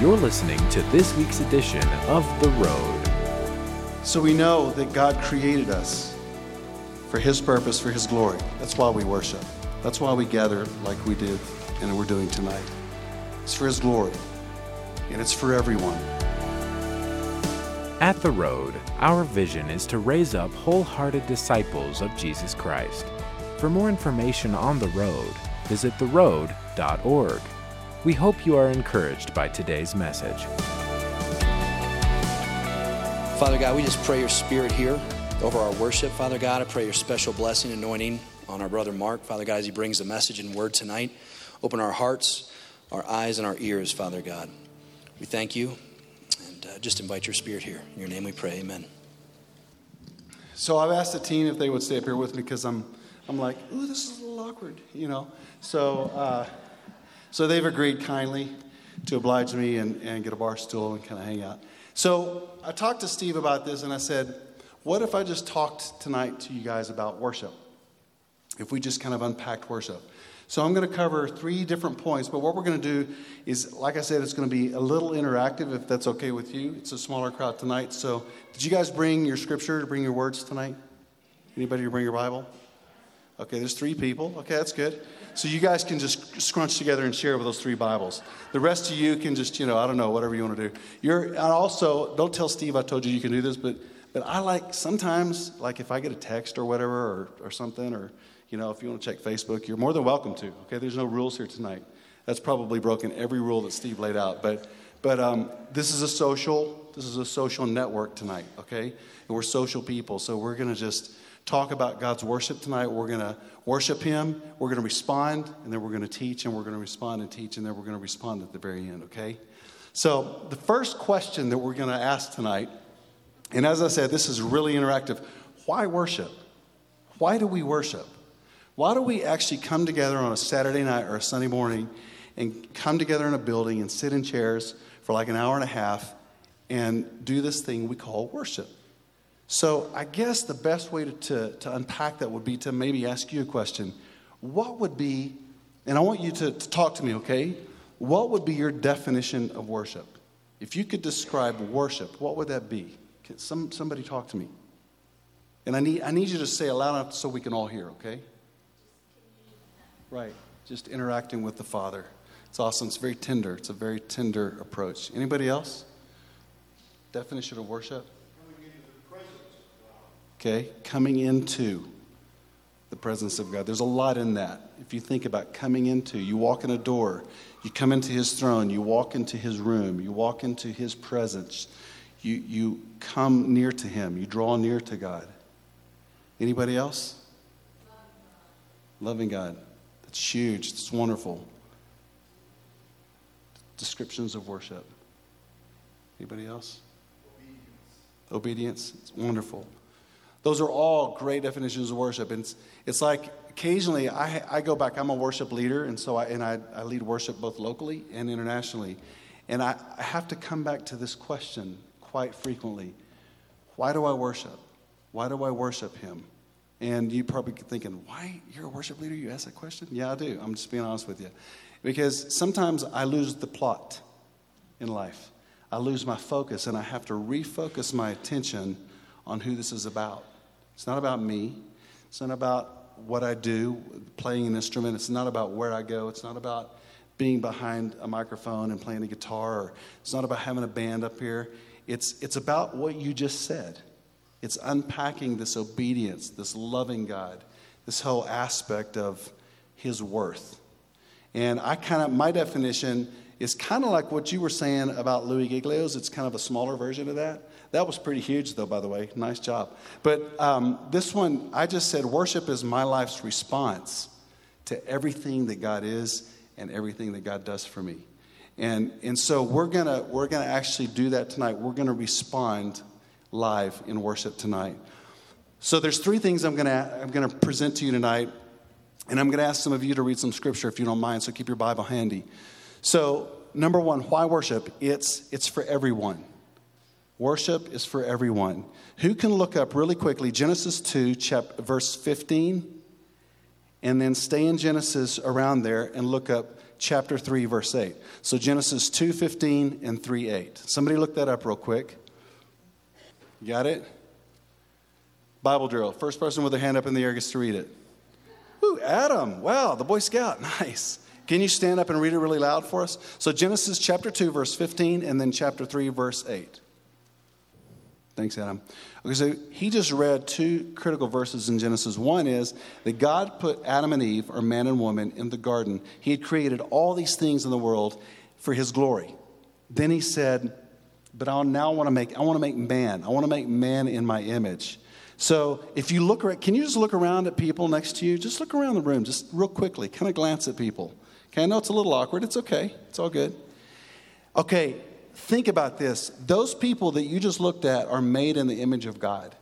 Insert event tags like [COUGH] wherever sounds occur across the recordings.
You're listening to this week's edition of The Road. So we know that God created us for His purpose, for His glory. That's why we worship. That's why we gather like we did and we're doing tonight. It's for His glory, and it's for everyone. At The Road, our vision is to raise up wholehearted disciples of Jesus Christ. For more information on The Road, visit theroad.org. We hope you are encouraged by today's message. Father God, we just pray your spirit here over our worship. Father God, I pray your special blessing, anointing on our brother Mark. Father God, as he brings the message and word tonight, open our hearts, our eyes, and our ears, Father God. We thank you and uh, just invite your spirit here. In your name we pray, amen. So I've asked the team if they would stay up here with me because I'm, I'm like, ooh, this is a little awkward, you know. So, uh, so they've agreed kindly to oblige me and, and get a bar stool and kind of hang out. So I talked to Steve about this and I said, what if I just talked tonight to you guys about worship? If we just kind of unpacked worship. So I'm going to cover three different points, but what we're going to do is, like I said, it's going to be a little interactive if that's okay with you. It's a smaller crowd tonight. So did you guys bring your scripture, to bring your words tonight? Anybody bring your Bible? Okay, there's three people. Okay, that's good. So you guys can just scrunch together and share with those three Bibles. The rest of you can just, you know, I don't know, whatever you want to do. You're, and also, don't tell Steve I told you you can do this, but, but I like sometimes, like if I get a text or whatever or, or something, or, you know, if you want to check Facebook, you're more than welcome to. Okay, there's no rules here tonight. That's probably broken every rule that Steve laid out. But, but um, this is a social, this is a social network tonight, okay? And we're social people, so we're to just talk about God's worship tonight. We're going to worship Him, we're going to respond, and then we're going to teach, and we're going to respond and teach, and then we're going to respond at the very end, okay? So, the first question that we're going to ask tonight, and as I said, this is really interactive why worship? Why do we worship? Why do we actually come together on a Saturday night or a Sunday morning and come together in a building and sit in chairs for like an hour and a half and do this thing we call worship? So I guess the best way to, to, to, unpack that would be to maybe ask you a question. What would be, and I want you to, to talk to me, okay? What would be your definition of worship? If you could describe worship, what would that be? Can some, somebody talk to me. And I need, I need you to say it loud enough so we can all hear, okay? Right, just interacting with the Father. It's awesome. It's very tender. It's a very tender approach. Anybody else? Definition of worship? Okay, coming into the presence of God. There's a lot in that. If you think about coming into, you walk in a door, you come into his throne, you walk into his room, you walk into his presence, you, you come near to him, you draw near to God. Anybody else? Loving God. That's huge. It's wonderful. Descriptions of worship. Anybody else? Obedience. Obedience. It's wonderful. Those are all great definitions of worship. And it's, it's like occasionally I, I go back, I'm a worship leader, and so I, and I, I lead worship both locally and internationally. And I, I have to come back to this question quite frequently Why do I worship? Why do I worship Him? And you probably thinking, why? You're a worship leader? You ask that question? Yeah, I do. I'm just being honest with you. Because sometimes I lose the plot in life. I lose my focus, and I have to refocus my attention on who this is about. It's not about me. It's not about what I do, playing an instrument. It's not about where I go. It's not about being behind a microphone and playing a guitar. It's not about having a band up here. It's, it's about what you just said. It's unpacking this obedience, this loving God, this whole aspect of His worth. And I kind of, my definition is kind of like what you were saying about Louie Giglio's. It's kind of a smaller version of that. That was pretty huge, though, by the way. Nice job. But um, this one, I just said worship is my life's response to everything that God is and everything that God does for me. And, and so we're going we're gonna actually do that tonight. We're going to respond live in worship tonight. So there's three things I'm going to I'm going to present to you tonight. And I'm going to ask some of you to read some scripture if you don't mind, so keep your Bible handy. So, number one, why worship? It's, it's for everyone. Worship is for everyone. Who can look up really quickly Genesis 2, chapter, verse 15, and then stay in Genesis around there and look up chapter 3, verse 8. So Genesis 2 15 and 3 8. Somebody look that up real quick. Got it? Bible drill. First person with their hand up in the air gets to read it. Ooh, Adam. Wow, the Boy Scout. [LAUGHS] Nice. Can you stand up and read it really loud for us? So, Genesis chapter 2, verse 15, and then chapter 3, verse 8. Thanks, Adam. Okay, so he just read two critical verses in Genesis. One is that God put Adam and Eve, or man and woman, in the garden. He had created all these things in the world for his glory. Then he said, But I now want to make I want to make man. I want to make man in my image. So if you look around, can you just look around at people next to you? Just look around the room, just real quickly, kind of glance at people. Okay, I know it's a little awkward. It's okay. It's all good. Okay, think about this. Those people that you just looked at are made in the image of God.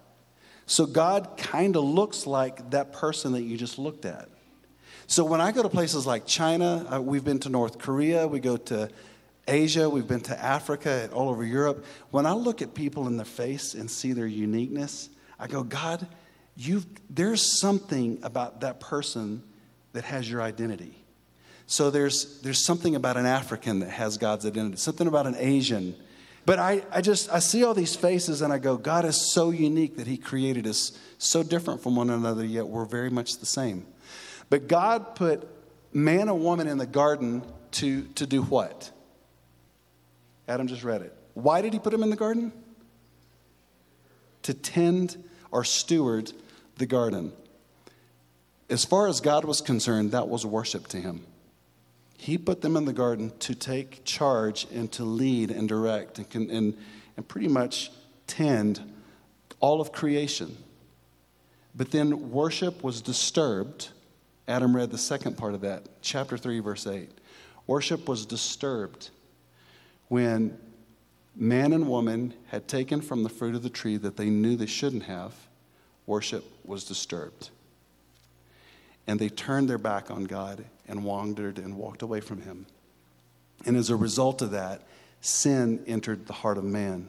So God kind of looks like that person that you just looked at. So when I go to places like China, uh, we've been to North Korea, we go to Asia, we've been to Africa, all over Europe. When I look at people in the face and see their uniqueness, I go, God, you've, there's something about that person that has your identity. So there's, there's something about an African that has God's identity, something about an Asian. But I, I just, I see all these faces and I go, God is so unique that he created us so different from one another, yet we're very much the same. But God put man and woman in the garden to, to do what? Adam just read it. Why did he put them in the garden? To tend or steward the garden. As far as God was concerned, that was worship to him. He put them in the garden to take charge and to lead and direct and, and, and pretty much tend all of creation. But then worship was disturbed. Adam read the second part of that, chapter 3, verse 8. Worship was disturbed when man and woman had taken from the fruit of the tree that they knew they shouldn't have. Worship was disturbed. And they turned their back on God and wandered and walked away from him. And as a result of that, sin entered the heart of man.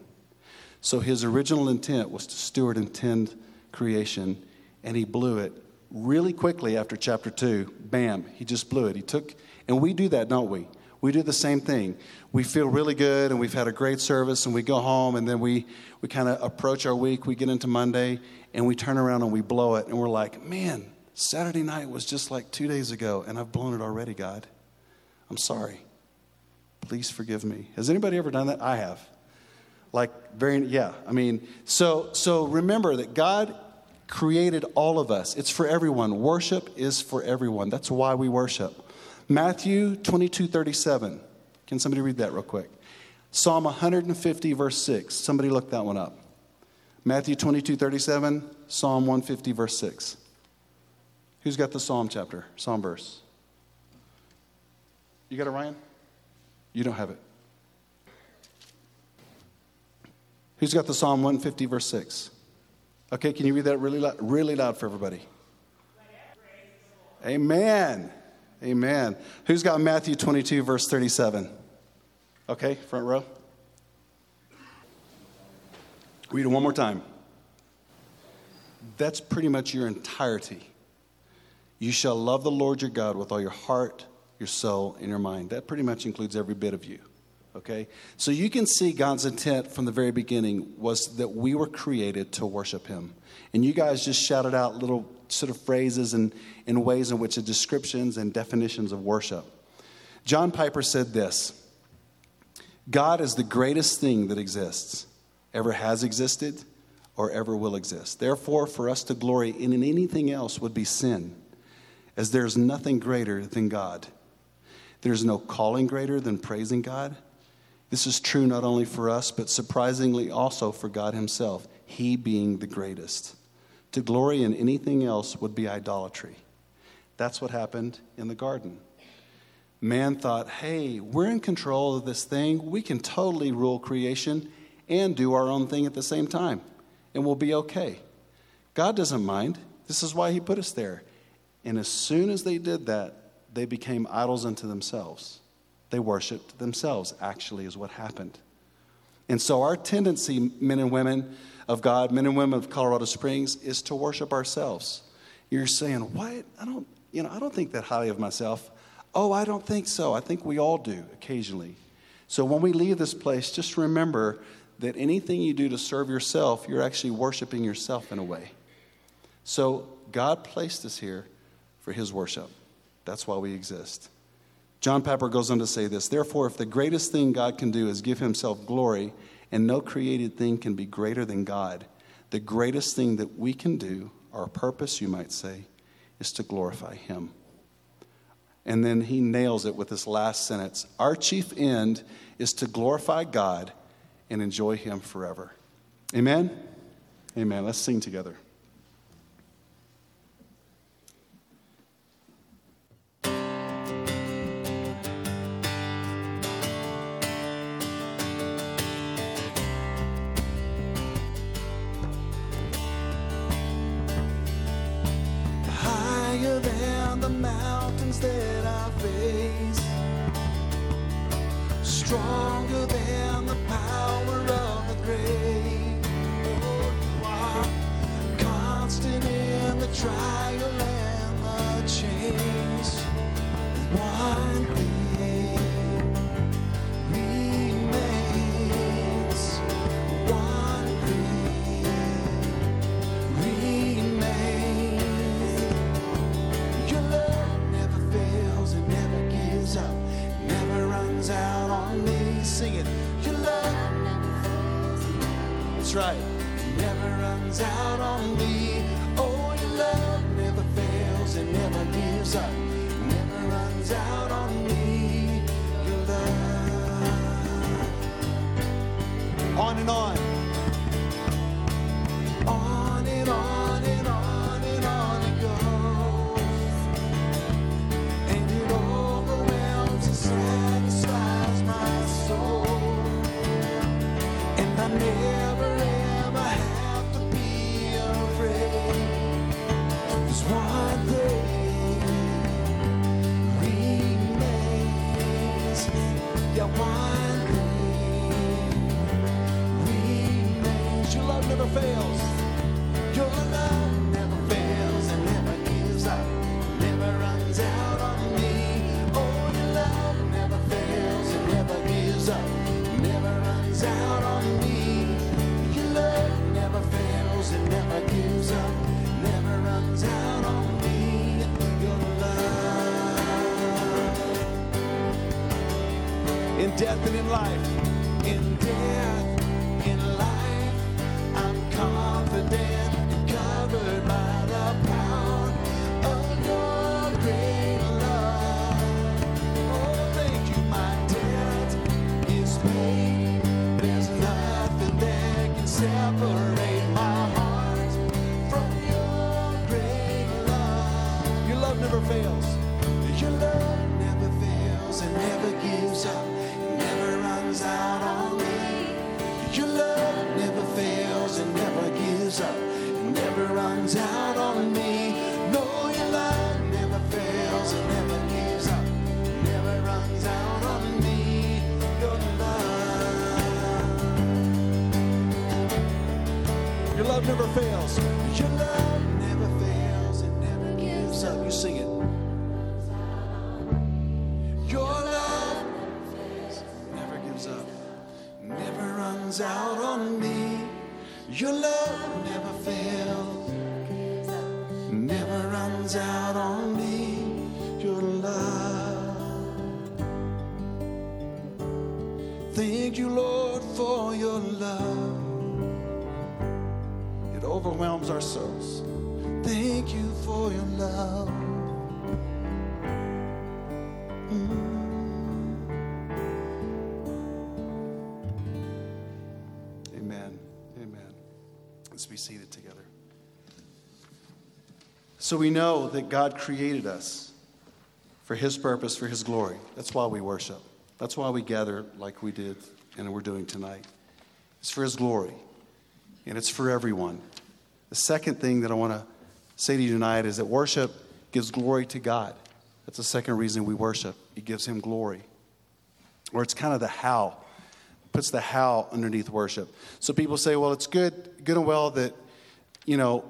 So his original intent was to steward and tend creation, and he blew it really quickly after chapter 2. Bam, he just blew it. He took, and we do that, don't we? We do the same thing. We feel really good and we've had a great service and we go home and then we, we kind of approach our week. We get into Monday and we turn around and we blow it and we're like, man, Saturday night was just like two days ago, and I've blown it already, God. I'm sorry. Please forgive me. Has anybody ever done that? I have. Like, very, yeah. I mean, so, so remember that God created all of us. It's for everyone. Worship is for everyone. That's why we worship. Matthew 22 37. Can somebody read that real quick? Psalm 150, verse 6. Somebody look that one up. Matthew 22 37, Psalm 150, verse 6. Who's got the Psalm chapter, Psalm verse? You got it, Ryan? You don't have it. Who's got the Psalm 150, verse 6? Okay, can you read that really loud, really loud for everybody? Amen. Amen. Who's got Matthew 22, verse 37? Okay, front row. Read it one more time. That's pretty much your entirety. You shall love the Lord your God with all your heart, your soul, and your mind. That pretty much includes every bit of you. Okay? So you can see God's intent from the very beginning was that we were created to worship Him. And you guys just shouted out little sort of phrases and, and ways in which the descriptions and definitions of worship. John Piper said this God is the greatest thing that exists, ever has existed, or ever will exist. Therefore, for us to glory in anything else would be sin as there's nothing greater than God. There's no calling greater than praising God. This is true not only for us, but surprisingly also for God Himself, He being the greatest. To glory in anything else would be idolatry. That's what happened in the garden. Man thought, hey, we're in control of this thing. We can totally rule creation and do our own thing at the same time, and we'll be okay. God doesn't mind. This is why He put us there. And as soon as they did that, they became idols unto themselves. They worshiped themselves, actually, is what happened. And so, our tendency, men and women of God, men and women of Colorado Springs, is to worship ourselves. You're saying, What? I don't, you know, I don't think that highly of myself. Oh, I don't think so. I think we all do occasionally. So when we leave this place, just remember that anything you do to serve yourself, you're actually worshiping yourself in a way. So God placed us here for His worship. That's why we exist. John Piper goes on to say this Therefore, if the greatest thing God can do is give Himself glory, and no created thing can be greater than God, the greatest thing that we can do, our purpose, you might say, is to glorify Him. And then he nails it with this last sentence Our chief end is to glorify God and enjoy Him forever. Amen? Amen. Let's sing together. That's right. He never runs out on Your love never fails. Your love never fails. It never gives up. You sing it. Your love never gives up. Never runs out on me. Your love never fails. Never runs out on me. Your love. Thank you, Lord, for So we know that God created us for His purpose, for His glory. That's why we worship. That's why we gather like we did and we're doing tonight. It's for His glory, and it's for everyone. The second thing that I want to say to you tonight is that worship gives glory to God. That's the second reason we worship. It gives Him glory. Or it's kind of the how, It puts the how underneath worship. So people say, well, it's good, good and well that, you know,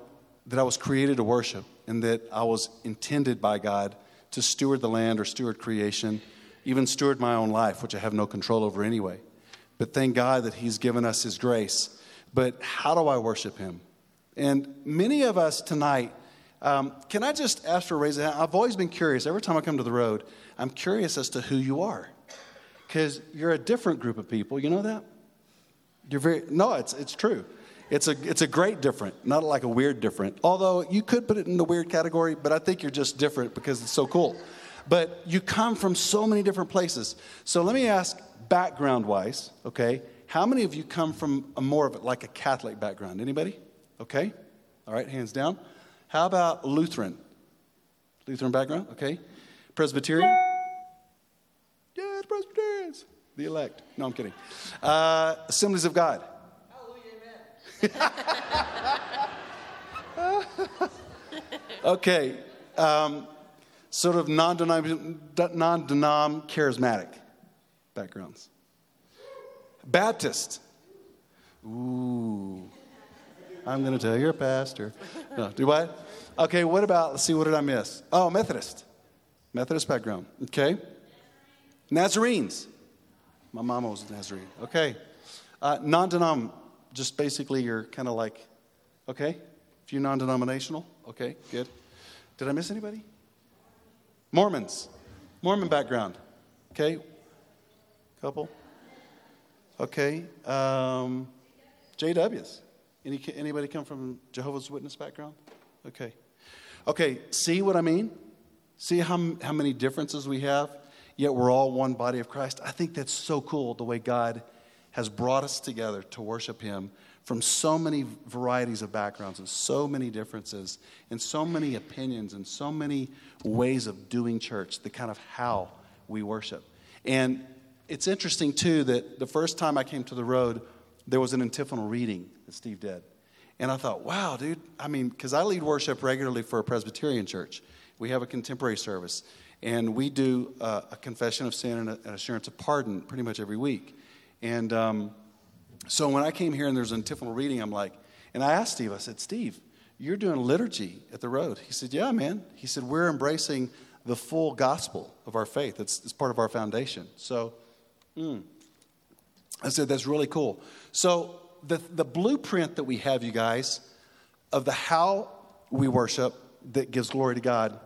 that I was created to worship and that I was intended by God to steward the land or steward creation, even steward my own life, which I have no control over anyway. But thank God that He's given us His grace. But how do I worship Him? And many of us tonight, um, can I just ask for a raise of hand? I've always been curious. Every time I come to the road, I'm curious as to who you are. Because you're a different group of people. You know that? You're very, no, it's, it's true. It's a, it's a great different, not like a weird different. Although you could put it in the weird category, but I think you're just different because it's so cool. But you come from so many different places. So let me ask, background wise, okay, how many of you come from a more of a, like a Catholic background? Anybody? Okay. All right, hands down. How about Lutheran? Lutheran background, okay. Presbyterian? Yeah, Presbyterians. The elect. No, I'm kidding. Uh, Assemblies of God. Hallelujah, amen. [LAUGHS] okay. Um, sort of non denom charismatic backgrounds. Baptist. Ooh. I'm going to tell your pastor. No, do what? Okay, what about, let's see, what did I miss? Oh, Methodist. Methodist background. Okay. Nazarenes. My mama was a Nazarene. Okay. Uh, non denom just basically you're kind of like, okay, if you're non denominational, okay, good. Did I miss anybody? Mormons, Mormon background, okay, couple, okay. Um, JWs, Any, anybody come from Jehovah's Witness background? Okay, okay. See what I mean? See how how many differences we have, yet we're all one body of Christ. I think that's so cool the way God has brought us together to worship Him from so many varieties of backgrounds and so many differences and so many opinions and so many ways of doing church, the kind of how we worship. And it's interesting, too, that the first time I came to the road, there was an antiphonal reading that Steve did. And I thought, wow, dude, I mean, because I lead worship regularly for a Presbyterian church. We have a contemporary service, and we do uh, a confession of sin and an assurance of pardon pretty much every week. And um, so when I came here and there's an antiphonal reading, I'm like, and I asked Steve, I said, Steve, you're doing liturgy at the road. He said, Yeah, man. He said, We're embracing the full gospel of our faith. It's, it's part of our foundation. So mm, I said, That's really cool. So the, the blueprint that we have, you guys, of the how we worship that gives glory to God,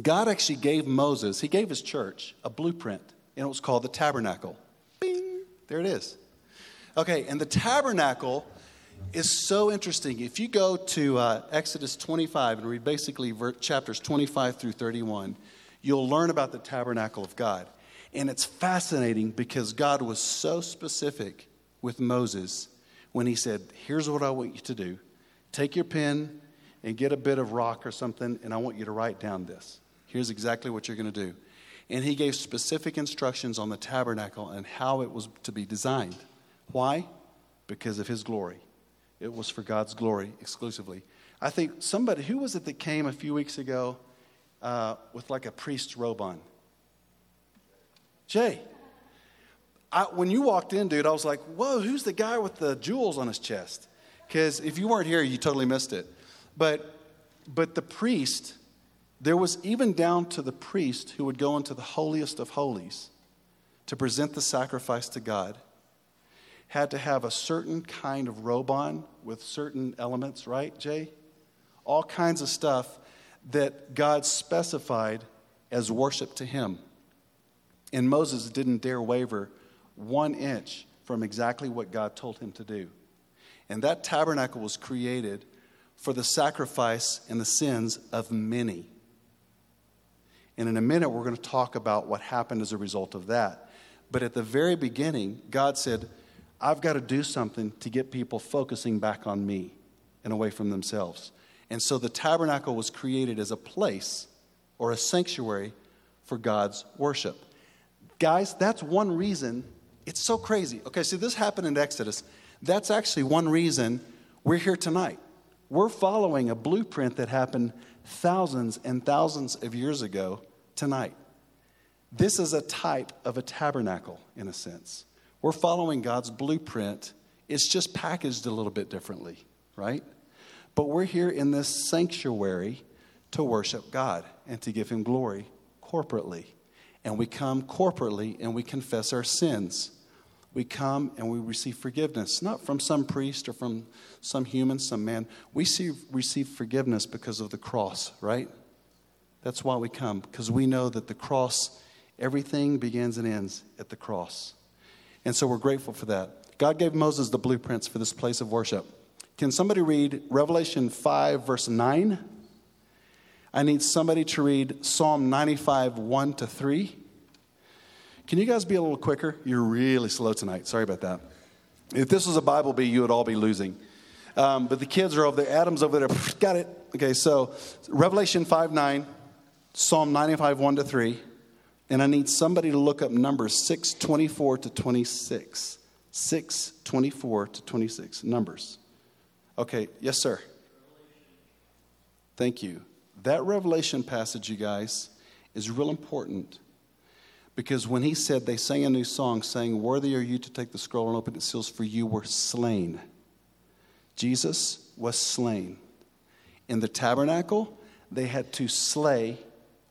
God actually gave Moses, he gave his church a blueprint, and it was called the tabernacle. There it is. Okay, and the tabernacle is so interesting. If you go to uh, Exodus 25 and read basically ver- chapters 25 through 31, you'll learn about the tabernacle of God. And it's fascinating because God was so specific with Moses when he said, Here's what I want you to do take your pen and get a bit of rock or something, and I want you to write down this. Here's exactly what you're going to do. And he gave specific instructions on the tabernacle and how it was to be designed. Why? Because of his glory. It was for God's glory exclusively. I think somebody, who was it that came a few weeks ago uh, with like a priest's robe on? Jay. I, when you walked in, dude, I was like, whoa, who's the guy with the jewels on his chest? Because if you weren't here, you totally missed it. But, but the priest there was even down to the priest who would go into the holiest of holies to present the sacrifice to God, had to have a certain kind of robe on with certain elements, right, Jay? All kinds of stuff that God specified as worship to him. And Moses didn't dare waver one inch from exactly what God told him to do. And that tabernacle was created for the sacrifice and the sins of many. And in a minute, we're going to talk about what happened as a result of that. But at the very beginning, God said, I've got to do something to get people focusing back on me and away from themselves. And so the tabernacle was created as a place or a sanctuary for God's worship. Guys, that's one reason. It's so crazy. Okay, see, this happened in Exodus. That's actually one reason we're here tonight. We're following a blueprint that happened thousands and thousands of years ago tonight. This is a type of a tabernacle, in a sense. We're following God's blueprint. It's just packaged a little bit differently, right? But we're here in this sanctuary to worship God and to give Him glory corporately. And we come corporately and we confess our sins. We come and we receive forgiveness, not from some priest or from some human, some man. We see, receive forgiveness because of the cross, right? That's why we come, because we know that the cross, everything begins and ends at the cross. And so we're grateful for that. God gave Moses the blueprints for this place of worship. Can somebody read Revelation 5, verse 9? I need somebody to read Psalm 95, 1 to 3. Can you guys be a little quicker? You're really slow tonight. Sorry about that. If this was a Bible bee, you would all be losing. Um, but the kids are over there. Adam's over there. [LAUGHS] Got it. Okay, so Revelation 5, 9, Psalm 95, 1 to 3. And I need somebody to look up Numbers 6, 24 to 26. 6, 24 to 26. Numbers. Okay, yes, sir. Thank you. That Revelation passage, you guys, is real important because when he said, they sang a new song saying, Worthy are you to take the scroll and open its seals, for you were slain. Jesus was slain. In the tabernacle, they had to slay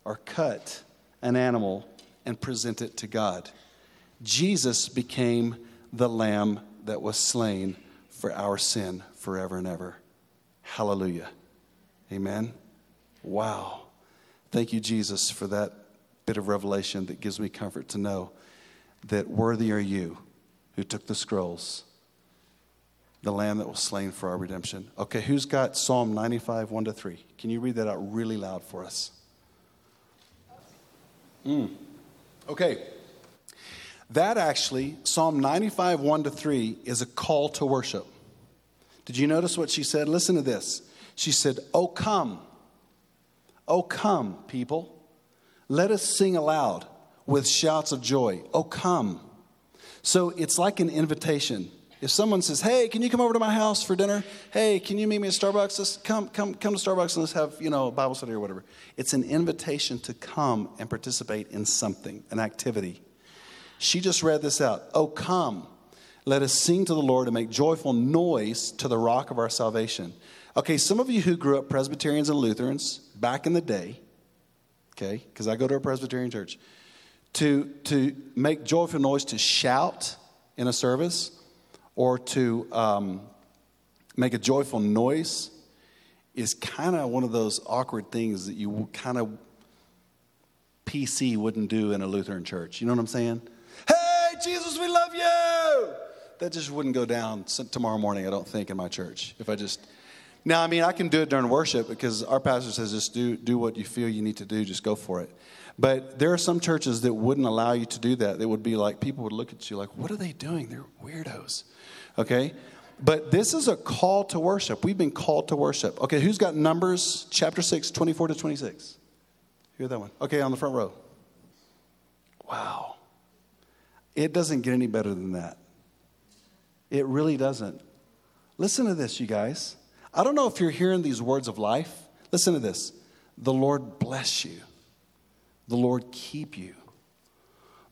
or cut an animal and present it to God. Jesus became the lamb that was slain for our sin forever and ever. Hallelujah. Amen. Wow. Thank you, Jesus, for that bit of revelation that gives me comfort to know that worthy are you who took the scrolls, the lamb that was slain for our redemption. Okay, who's got Psalm 95, 1 to 3? Can you read that out really loud for us? Mm. Okay. That actually, Psalm 95, 1 to 3, is a call to worship. Did you notice what she said? Listen to this. She said, Oh, come. Oh, come, people. Let us sing aloud with shouts of joy. Oh, come. So it's like an invitation. If someone says, "Hey, can you come over to my house for dinner? Hey, can you meet me at Starbucks? Let's come, come, come to Starbucks and let's have you know a Bible study or whatever." It's an invitation to come and participate in something, an activity. She just read this out. Oh, come, let us sing to the Lord and make joyful noise to the rock of our salvation. Okay, some of you who grew up Presbyterians and Lutherans back in the day, okay, because I go to a Presbyterian church, to to make joyful noise to shout in a service or to um, make a joyful noise is kind of one of those awkward things that you kind of PC wouldn't do in a Lutheran church. You know what I'm saying? Hey, Jesus, we love you! That just wouldn't go down tomorrow morning, I don't think, in my church. If I just. Now, I mean, I can do it during worship because our pastor says just do, do what you feel you need to do, just go for it. But there are some churches that wouldn't allow you to do that. They would be like, people would look at you like, what are they doing? They're weirdos. Okay? But this is a call to worship. We've been called to worship. Okay, who's got Numbers chapter 6, 24 to 26? Hear that one. Okay, on the front row. Wow. It doesn't get any better than that. It really doesn't. Listen to this, you guys. I don't know if you're hearing these words of life. Listen to this. The Lord bless you. The Lord keep you.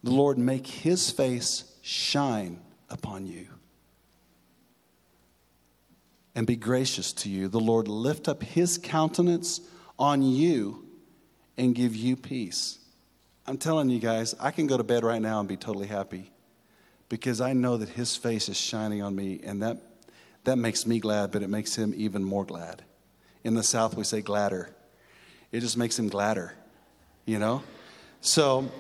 The Lord make his face shine upon you and be gracious to you. The Lord lift up his countenance on you and give you peace. I'm telling you guys, I can go to bed right now and be totally happy because I know that his face is shining on me, and that, that makes me glad, but it makes him even more glad. In the South, we say gladder. It just makes him gladder, you know? So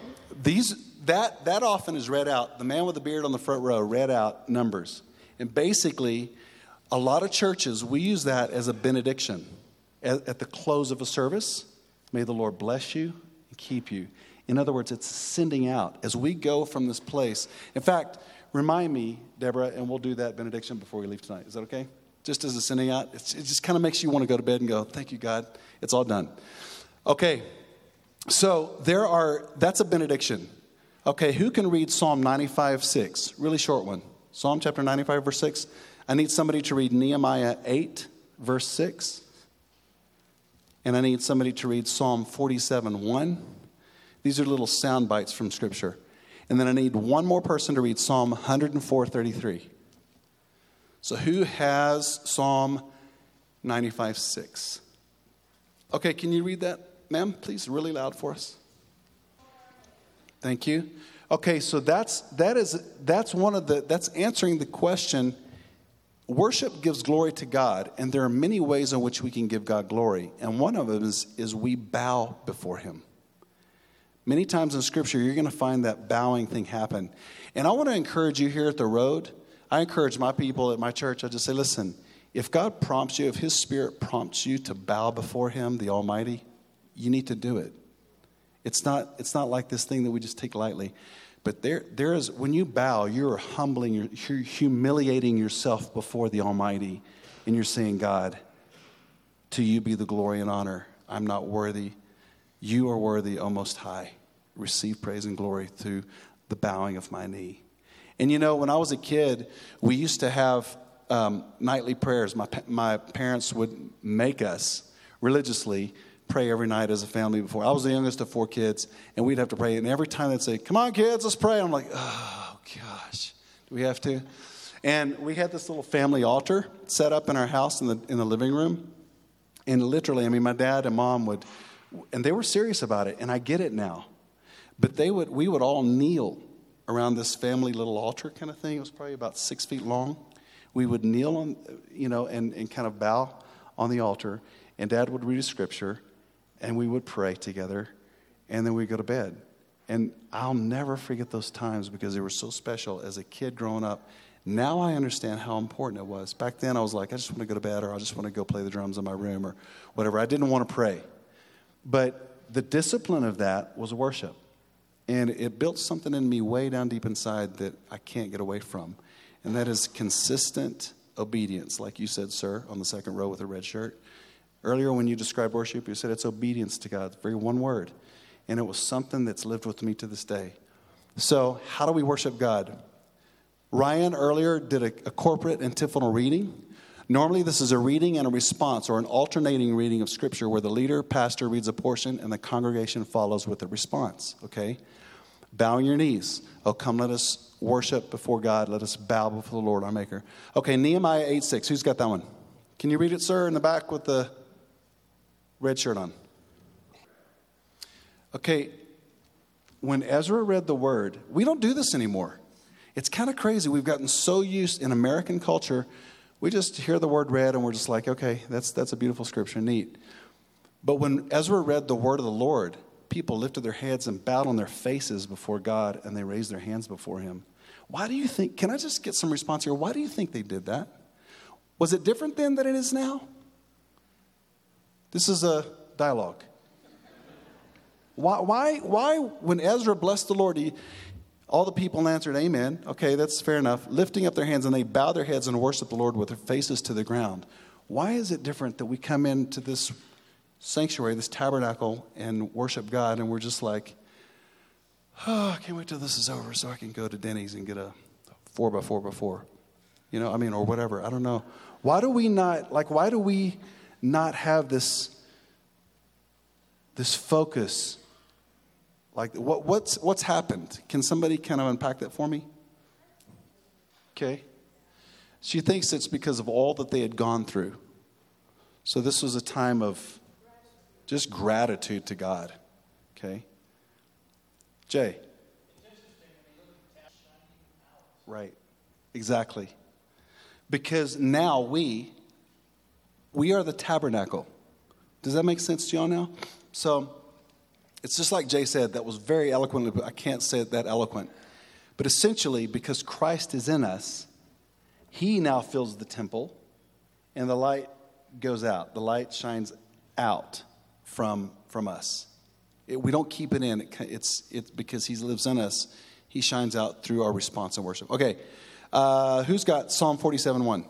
these that that often is read out. The man with the beard on the front row read out numbers. And basically, a lot of churches, we use that as a benediction at, at the close of a service. May the Lord bless you and keep you. In other words, it's sending out as we go from this place. In fact, remind me, Deborah, and we'll do that benediction before we leave tonight. Is that okay? Just as a sending out, it just kind of makes you want to go to bed and go, Thank you, God. It's all done. Okay, so there are, that's a benediction. Okay, who can read Psalm 95, 6? Really short one. Psalm chapter 95, verse 6. I need somebody to read Nehemiah 8, verse 6. And I need somebody to read Psalm 47, 1. These are little sound bites from Scripture. And then I need one more person to read Psalm 104, 33. So who has Psalm 95, 6? Okay, can you read that, ma'am, please, really loud for us? Thank you. Okay, so that's that is that's one of the that's answering the question. Worship gives glory to God, and there are many ways in which we can give God glory. And one of them is, is we bow before Him. Many times in Scripture, you're going to find that bowing thing happen. And I want to encourage you here at the road. I encourage my people at my church, I just say, listen, if God prompts you, if His Spirit prompts you to bow before Him, the Almighty, you need to do it. It's not, it's not like this thing that we just take lightly. But there, there is, when you bow, you're humbling, you're humiliating yourself before the Almighty, and you're saying, God, to you be the glory and honor. I'm not worthy. You are worthy, O Most High. Receive praise and glory through the bowing of my knee. And you know, when I was a kid, we used to have um, nightly prayers. My, my parents would make us religiously pray every night as a family before. I was the youngest of four kids, and we'd have to pray. And every time they'd say, Come on, kids, let's pray. I'm like, Oh, gosh, do we have to? And we had this little family altar set up in our house in the, in the living room. And literally, I mean, my dad and mom would, and they were serious about it, and I get it now. But they would, we would all kneel around this family little altar kind of thing. It was probably about six feet long. We would kneel on, you know, and, and kind of bow on the altar, and dad would read a scripture, and we would pray together, and then we'd go to bed. And I'll never forget those times because they were so special as a kid growing up. Now I understand how important it was. Back then, I was like, I just want to go to bed, or I just want to go play the drums in my room, or whatever. I didn't want to pray. But the discipline of that was worship. And it built something in me way down deep inside that I can't get away from. And that is consistent obedience, like you said, sir, on the second row with a red shirt. Earlier, when you described worship, you said it's obedience to God, very one word. And it was something that's lived with me to this day. So, how do we worship God? Ryan earlier did a, a corporate antiphonal reading. Normally, this is a reading and a response, or an alternating reading of Scripture where the leader, pastor, reads a portion and the congregation follows with a response, okay? Bowing your knees. Oh, come, let us worship before God. Let us bow before the Lord, our Maker. Okay, Nehemiah 8 6. Who's got that one? Can you read it, sir, in the back with the red shirt on. Okay, when Ezra read the word, we don't do this anymore. It's kind of crazy. We've gotten so used in American culture, we just hear the word read and we're just like, okay, that's, that's a beautiful scripture, neat. But when Ezra read the word of the Lord, people lifted their heads and bowed on their faces before God and they raised their hands before Him. Why do you think, can I just get some response here? Why do you think they did that? Was it different then than it is now? This is a dialogue. Why, why, why when Ezra blessed the Lord, he, all the people answered, Amen. Okay, that's fair enough. Lifting up their hands, and they bow their heads and worship the Lord with their faces to the ground. Why is it different that we come into this sanctuary, this tabernacle, and worship God, and we're just like, oh, I can't wait till this is over so I can go to Denny's and get a four by four by four. You know, I mean, or whatever. I don't know. Why do we not, like, why do we not have this, this focus? Like, what, what's, what's happened? Can somebody kind of unpack that for me? Okay. She thinks it's because of all that they had gone through. So this was a time of just gratitude to God. Okay? Jay. Right. Exactly. Because now we we are the tabernacle. Does that make sense to y'all now? So it's just like Jay said, that was very eloquently, but I can't say it that eloquent. But essentially, because Christ is in us, he now fills the temple, and the light goes out. The light shines out from, from us. It, we don't keep it in. It, it's, it's because he lives in us. He shines out through our response and worship. Okay, uh, who's got Psalm 47 1?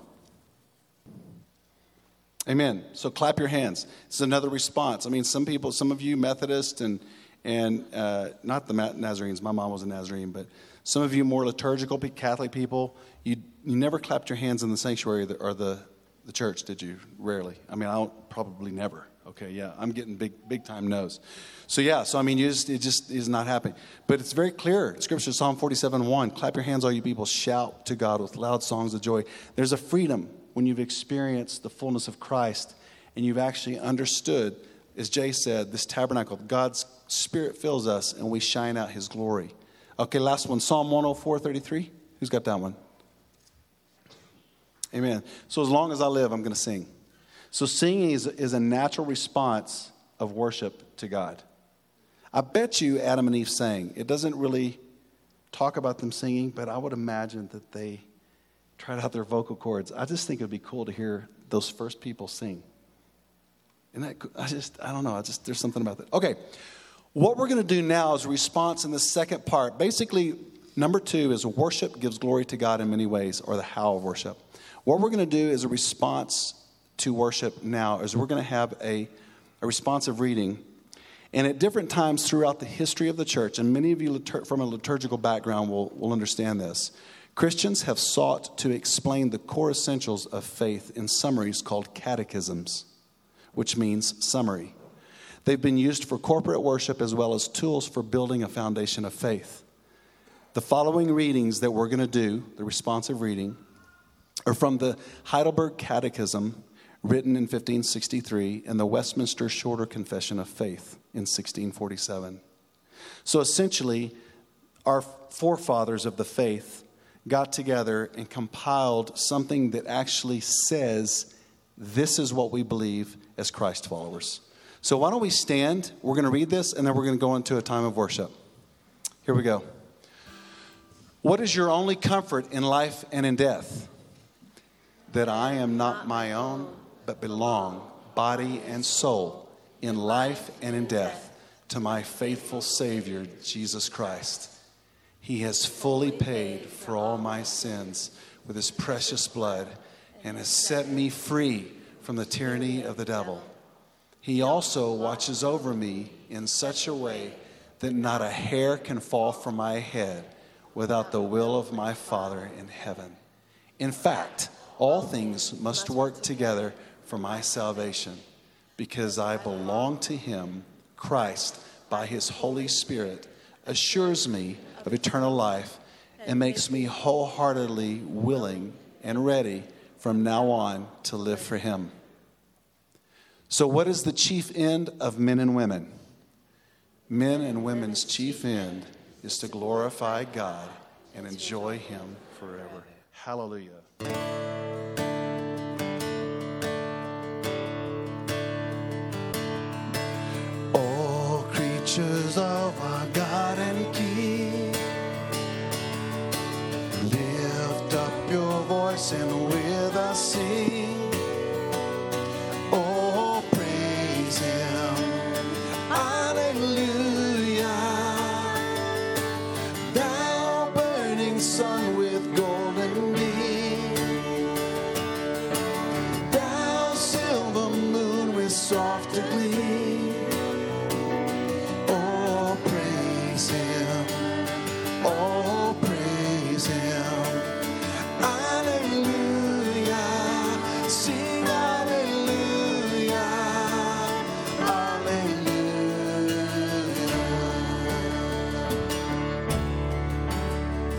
Amen. So clap your hands. It's another response. I mean, some people, some of you Methodist and and uh, not the Nazarenes. My mom was a Nazarene, but some of you more liturgical Catholic people, you you never clapped your hands in the sanctuary or the the church, did you? Rarely. I mean, I probably never. Okay, yeah, I'm getting big big time no's. So yeah, so I mean, you just, it just is not happening. But it's very clear. Scripture, Psalm 47, 1. Clap your hands, all you people. Shout to God with loud songs of joy. There's a freedom when you've experienced the fullness of Christ and you've actually understood as Jay said, this tabernacle, God's Spirit fills us and we shine out His glory. Okay, last one Psalm 104 33. Who's got that one? Amen. So as long as I live, I'm going to sing. So singing is, is a natural response of worship to God. I bet you Adam and Eve sang. It doesn't really talk about them singing, but I would imagine that they tried out their vocal cords. I just think it would be cool to hear those first people sing. And that, I just, I don't know. I just, there's something about that. Okay. What we're going to do now is a response in the second part. Basically, number two is worship gives glory to God in many ways, or the how of worship. What we're going to do is a response to worship now is we're going to have a, a responsive reading. And at different times throughout the history of the church, and many of you from a liturgical background will, will understand this, Christians have sought to explain the core essentials of faith in summaries called catechisms, which means summary. They've been used for corporate worship as well as tools for building a foundation of faith. The following readings that we're going to do, the responsive reading, are from the Heidelberg Catechism, written in 1563, and the Westminster Shorter Confession of Faith in 1647. So essentially, our forefathers of the faith got together and compiled something that actually says this is what we believe as Christ followers. So why don't we stand? We're going to read this and then we're going to go into a time of worship. Here we go. What is your only comfort in life and in death? That I am not my own, but belong, body and soul, in life and in death, to my faithful Savior, Jesus Christ. He has fully paid for all my sins with his precious blood and has set me free from the tyranny of the devil. He also watches over me in such a way that not a hair can fall from my head without the will of my Father in heaven. In fact, all things must work together for my salvation because I belong to him. Christ, by his Holy Spirit, assures me of eternal life and makes me wholeheartedly willing and ready from now on to live for Him. So, what is the chief end of men and women? Men and women's chief end is to glorify God and enjoy Him forever. Hallelujah. All creatures of our God and with us sing.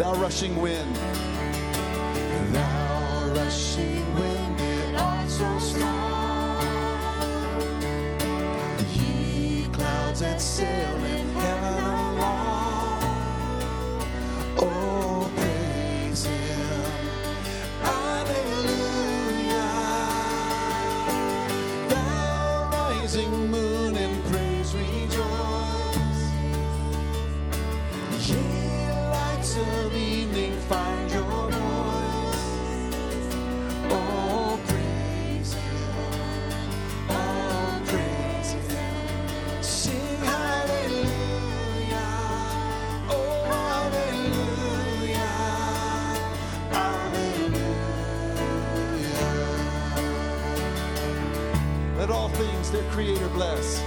Thou rushing wind. Thou rushing wind Creator bless.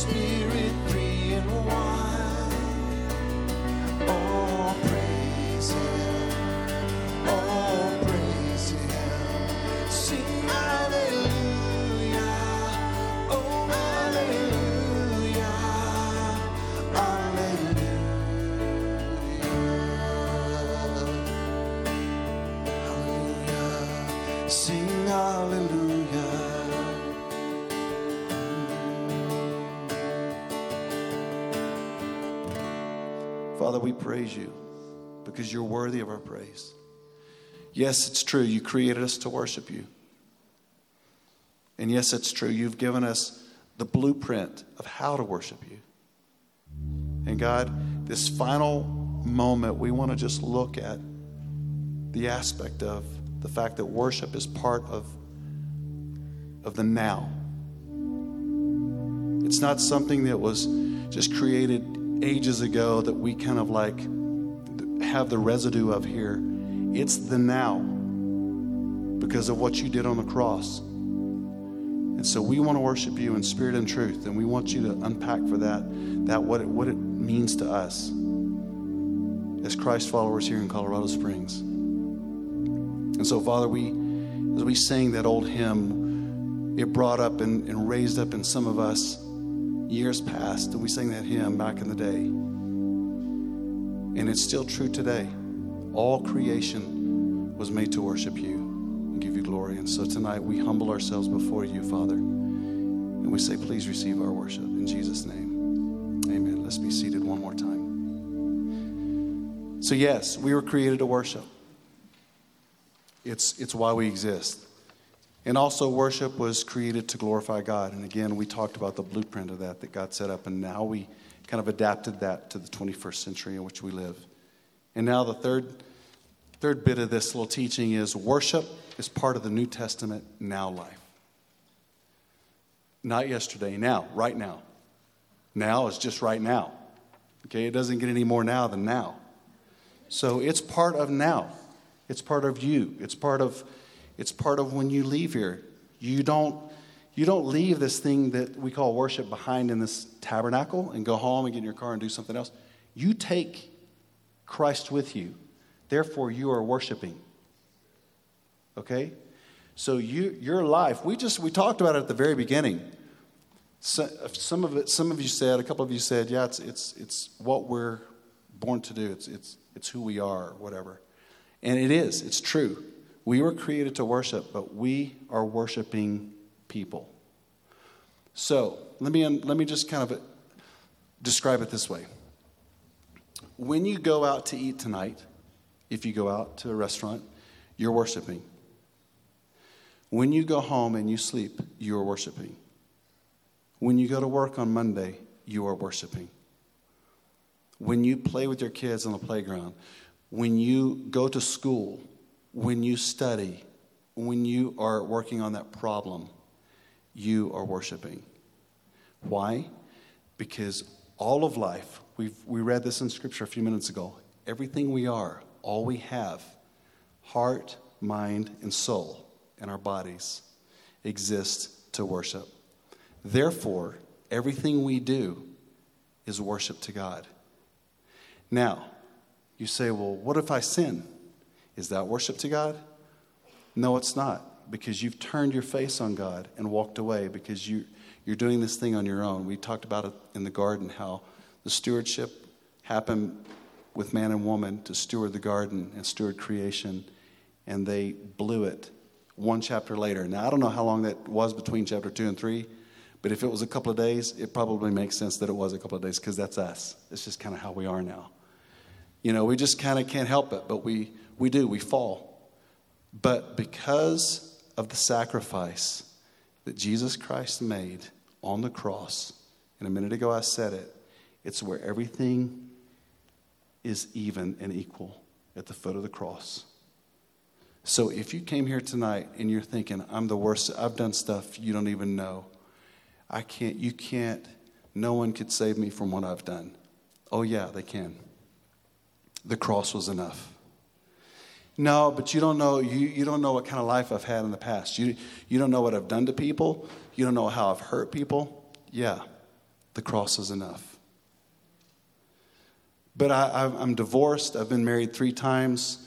spirit. Father, we praise you because you're worthy of our praise. Yes, it's true, you created us to worship you. And yes, it's true, you've given us the blueprint of how to worship you. And God, this final moment, we want to just look at the aspect of the fact that worship is part of, of the now. It's not something that was just created ages ago that we kind of like have the residue of here. It's the now because of what you did on the cross. And so we want to worship you in spirit and truth, and we want you to unpack for that, that what it, what it means to us as Christ followers here in Colorado Springs. And so, Father, we as we sang that old hymn, it brought up and, and raised up in some of us years past, and we sang that hymn back in the day. And it's still true today. All creation was made to worship you and give you glory. And so tonight we humble ourselves before you, Father, and we say, please receive our worship. In Jesus' name, amen. Let's be seated one more time. So, yes, we were created to worship, it's, it's why we exist. And also, worship was created to glorify God. And again, we talked about the blueprint of that that God set up, and now we kind of adapted that to the 21st century in which we live. And now, the third, third bit of this little teaching is worship is part of the New Testament now life. Not yesterday, now, right now. Now is just right now. Okay, it doesn't get any more now than now. So it's part of now. It's part of you. It's part of it's part of when you leave here. You don't you don't leave this thing that we call worship behind in this tabernacle and go home and get in your car and do something else. You take Christ with you. Therefore you are worshiping. Okay? So you, your life, we just we talked about it at the very beginning. So, some of it, some of you said, a couple of you said, yeah, it's it's it's what we're born to do. It's it's it's who we are, whatever. And it is. It's true. We were created to worship, but we are worshiping people. So let me let me just kind of describe it this way. When you go out to eat tonight, if you go out to a restaurant, you're worshiping. When you go home and you sleep, you are worshiping. When you go to work on Monday, you are worshiping. When you play with your kids on the playground, when you go to school, when you study, when you are working on that problem, you are worshiping. Why? Because all of life, we we read this in Scripture a few minutes ago, everything we are, all we have, heart, mind, and soul, and our bodies exist to worship. Therefore, everything we do is worship to God. Now, you say, well, what if I sin? Is that worship to God? No, it's not, because you've turned your face on God and walked away because you, you're doing this thing on your own. We talked about it in the garden how the stewardship happened with man and woman to steward the garden and steward creation, and they blew it one chapter later. Now, I don't know how long that was between chapter two and three, but if it was a couple of days, it probably makes sense that it was a couple of days because that's us. It's just kind of how we are now. You know, we just kind of can't help it, but we, we do, we fall. But because of the sacrifice that Jesus Christ made on the cross, and a minute ago I said it, it's where everything is even and equal at the foot of the cross. So if you came here tonight and you're thinking, I'm the worst, I've done stuff you don't even know, I can't, you can't, no one could save me from what I've done. Oh, yeah, they can. The cross was enough. No, but you don't know, you, you don't know what kind of life I've had in the past. You, you don't know what I've done to people. You don't know how I've hurt people. Yeah, the cross is enough. But I, I'm divorced. I've been married three times.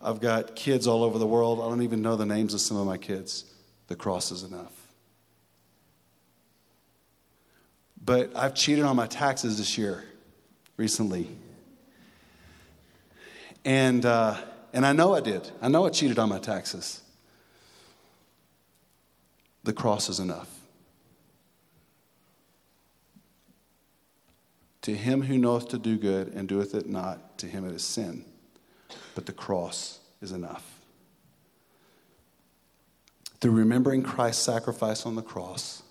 I've got kids all over the world. I don't even know the names of some of my kids. The cross is enough. But I've cheated on my taxes this year, recently. And, uh, and I know I did. I know I cheated on my taxes. The cross is enough. To him who knoweth to do good and doeth it not, to him it is sin. But the cross is enough. Through remembering Christ's sacrifice on the cross,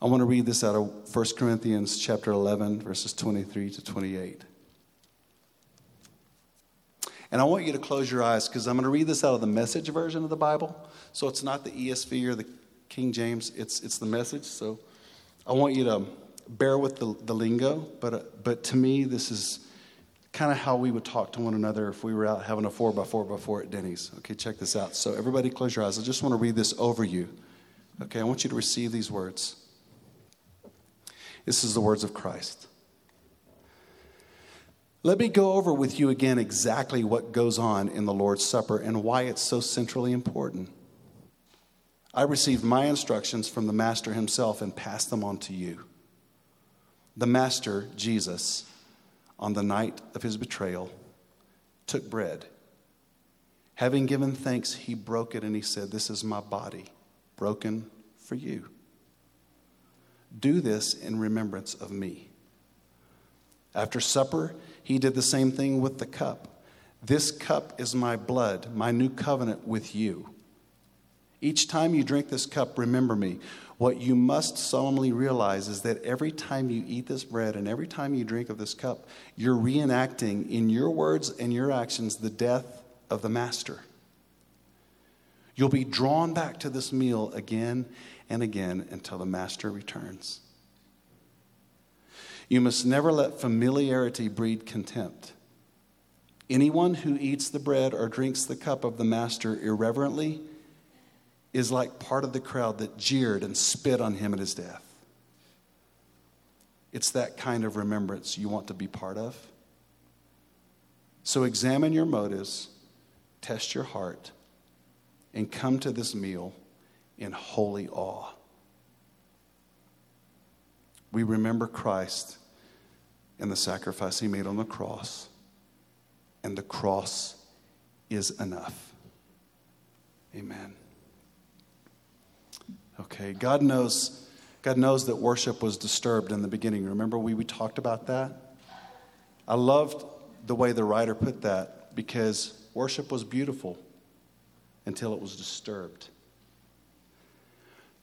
I want to read this out of 1 Corinthians chapter 11 verses 23 to 28. And I want you to close your eyes because I'm going to read this out of the message version of the Bible. So it's not the ESV or the King James, it's, it's the message. So I want you to bear with the, the lingo, but, but to me, this is kind of how we would talk to one another if we were out having a four by four by four at Denny's. Okay, check this out. So everybody close your eyes. I just want to read this over you. Okay, I want you to receive these words. This is the words of Christ. Let me go over with you again exactly what goes on in the Lord's Supper and why it's so centrally important. I received my instructions from the Master himself and passed them on to you. The Master, Jesus, on the night of his betrayal, took bread. Having given thanks, he broke it and he said, This is my body, broken for you. Do this in remembrance of me. After supper, he did the same thing with the cup. This cup is my blood, my new covenant with you. Each time you drink this cup, remember me. What you must solemnly realize is that every time you eat this bread and every time you drink of this cup, you're reenacting in your words and your actions the death of the Master. You'll be drawn back to this meal again and again until the Master returns. You must never let familiarity breed contempt. Anyone who eats the bread or drinks the cup of the Master irreverently is like part of the crowd that jeered and spit on him at his death. It's that kind of remembrance you want to be part of. So examine your motives, test your heart, and come to this meal in holy awe. We remember Christ and the sacrifice he made on the cross, and the cross is enough. Amen. Okay, God knows, God knows that worship was disturbed in the beginning. Remember we, we talked about that? I loved the way the writer put that because worship was beautiful until it was disturbed.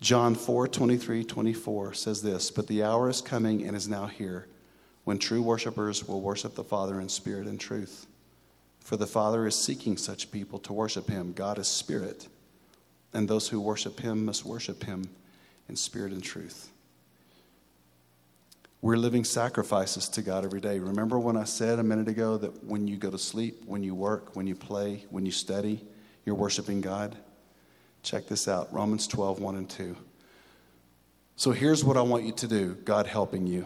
John 4 23 24 says this, But the hour is coming and is now here when true worshipers will worship the Father in spirit and truth. For the Father is seeking such people to worship him. God is spirit and those who worship him must worship him in spirit and truth. We're living sacrifices to God every day. Remember when I said a minute ago that when you go to sleep, when you work, when you play, when you study, you're worshiping God? Check this out Romans 12, 1 and 2. So here's what I want you to do God helping you.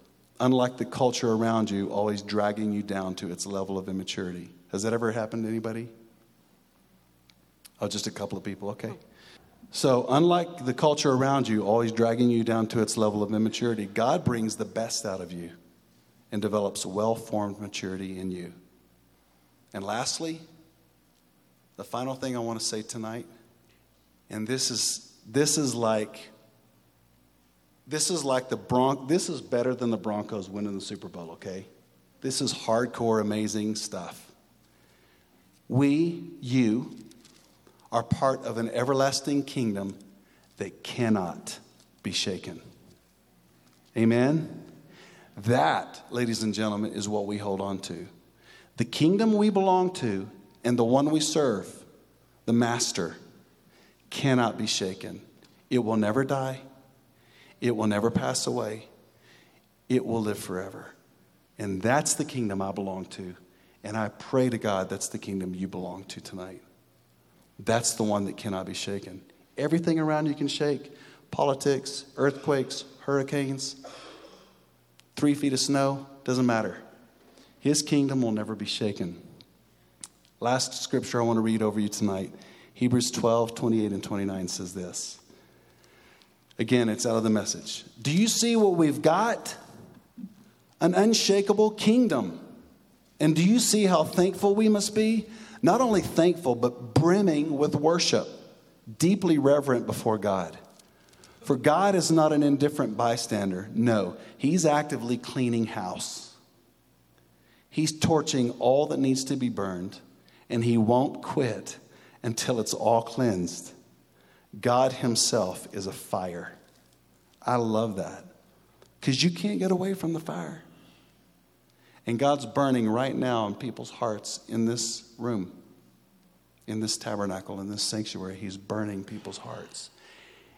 unlike the culture around you always dragging you down to its level of immaturity. Has that ever happened to anybody? Oh, just a couple of people. Okay. So, unlike the culture around you, always dragging you down to its level of immaturity, God brings the best out of you and develops well formed maturity in you. And lastly, the final thing I want to say tonight, and this is this is like this is like the Bron- this is better than the Broncos winning the Super Bowl, okay? This is hardcore amazing stuff. We, you, are part of an everlasting kingdom that cannot be shaken. Amen? That, ladies and gentlemen, is what we hold on to. The kingdom we belong to and the one we serve, the Master, cannot be shaken. It will never die, it will never pass away, it will live forever. And that's the kingdom I belong to. And I pray to God that's the kingdom you belong to tonight. That's the one that cannot be shaken. Everything around you can shake, politics, earthquakes, hurricanes, three feet of snow, doesn't matter. His kingdom will never be shaken. Last scripture I want to read over you tonight Hebrews 12, 28 and 29 says this. Again, it's out of the message. Do you see what we've got? An unshakable kingdom. And do you see how thankful we must be? Not only thankful, but brimming with worship, deeply reverent before God. For God is not an indifferent bystander. No, He's actively cleaning house. He's torching all that needs to be burned, and He won't quit until it's all cleansed. God Himself is a fire. I love that because you can't get away from the fire. And God's burning right now in people's hearts in this room, in this tabernacle, in this sanctuary. He's burning people's hearts.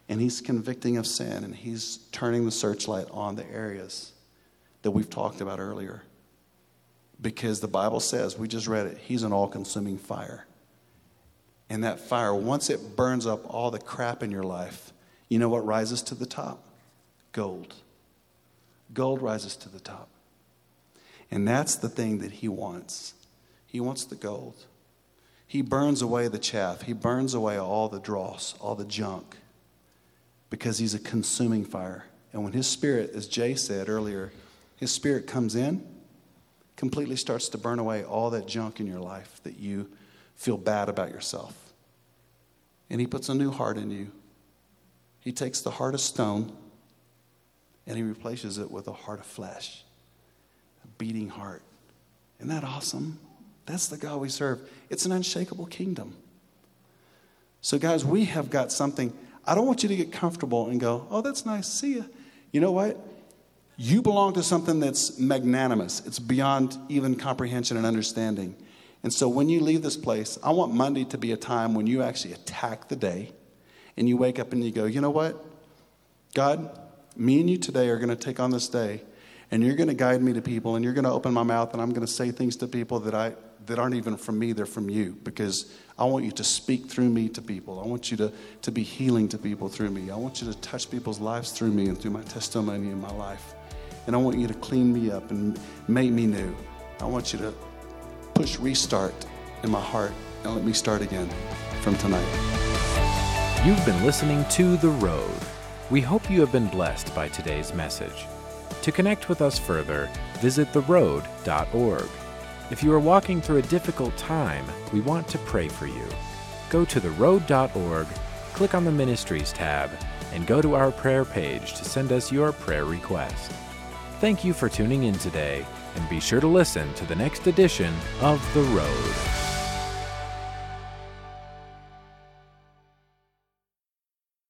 And He's convicting of sin and He's turning the searchlight on the areas that we've talked about earlier. Because the Bible says, we just read it, He's an all consuming fire. And that fire, once it burns up all the crap in your life, you know what rises to the top? Gold. Gold rises to the top. And that's the thing that he wants. He wants the gold. He burns away the chaff, he burns away all the dross, all the junk, because he's a consuming fire. And when his spirit, as Jay said earlier, his spirit comes in, completely starts to burn away all that junk in your life that you feel bad about yourself and he puts a new heart in you. He takes the heart of stone and he replaces it with a heart of flesh, a beating heart. Isn't that awesome? That's the God we serve. It's an unshakable kingdom. So, guys, we have got something. I don't want you to get comfortable and go, oh, that's nice. See ya. You know what? You belong to something that's magnanimous, it's beyond even comprehension and understanding. And so when you leave this place, I want Monday to be a time when you actually attack the day and you wake up and you go, you know what? God, me and you today are going to take on this day and you're going to guide me to people and you're going to open my mouth and I'm going to say things to people that I that aren't even from me, they're from you because I want you to speak through me to people. I want you to, to be healing to people through me. I want you to touch people's lives through me and through my testimony in my life. And I want you to clean me up and make me new. I want you to push restart in my heart and let me start again from tonight. You've been listening to The Road. We hope you have been blessed by today's message. To connect with us further, visit theroad.org. If you are walking through a difficult time, we want to pray for you. Go to theroad.org, click on the Ministries tab, and go to our prayer page to send us your prayer request. Thank you for tuning in today and be sure to listen to the next edition of The Road.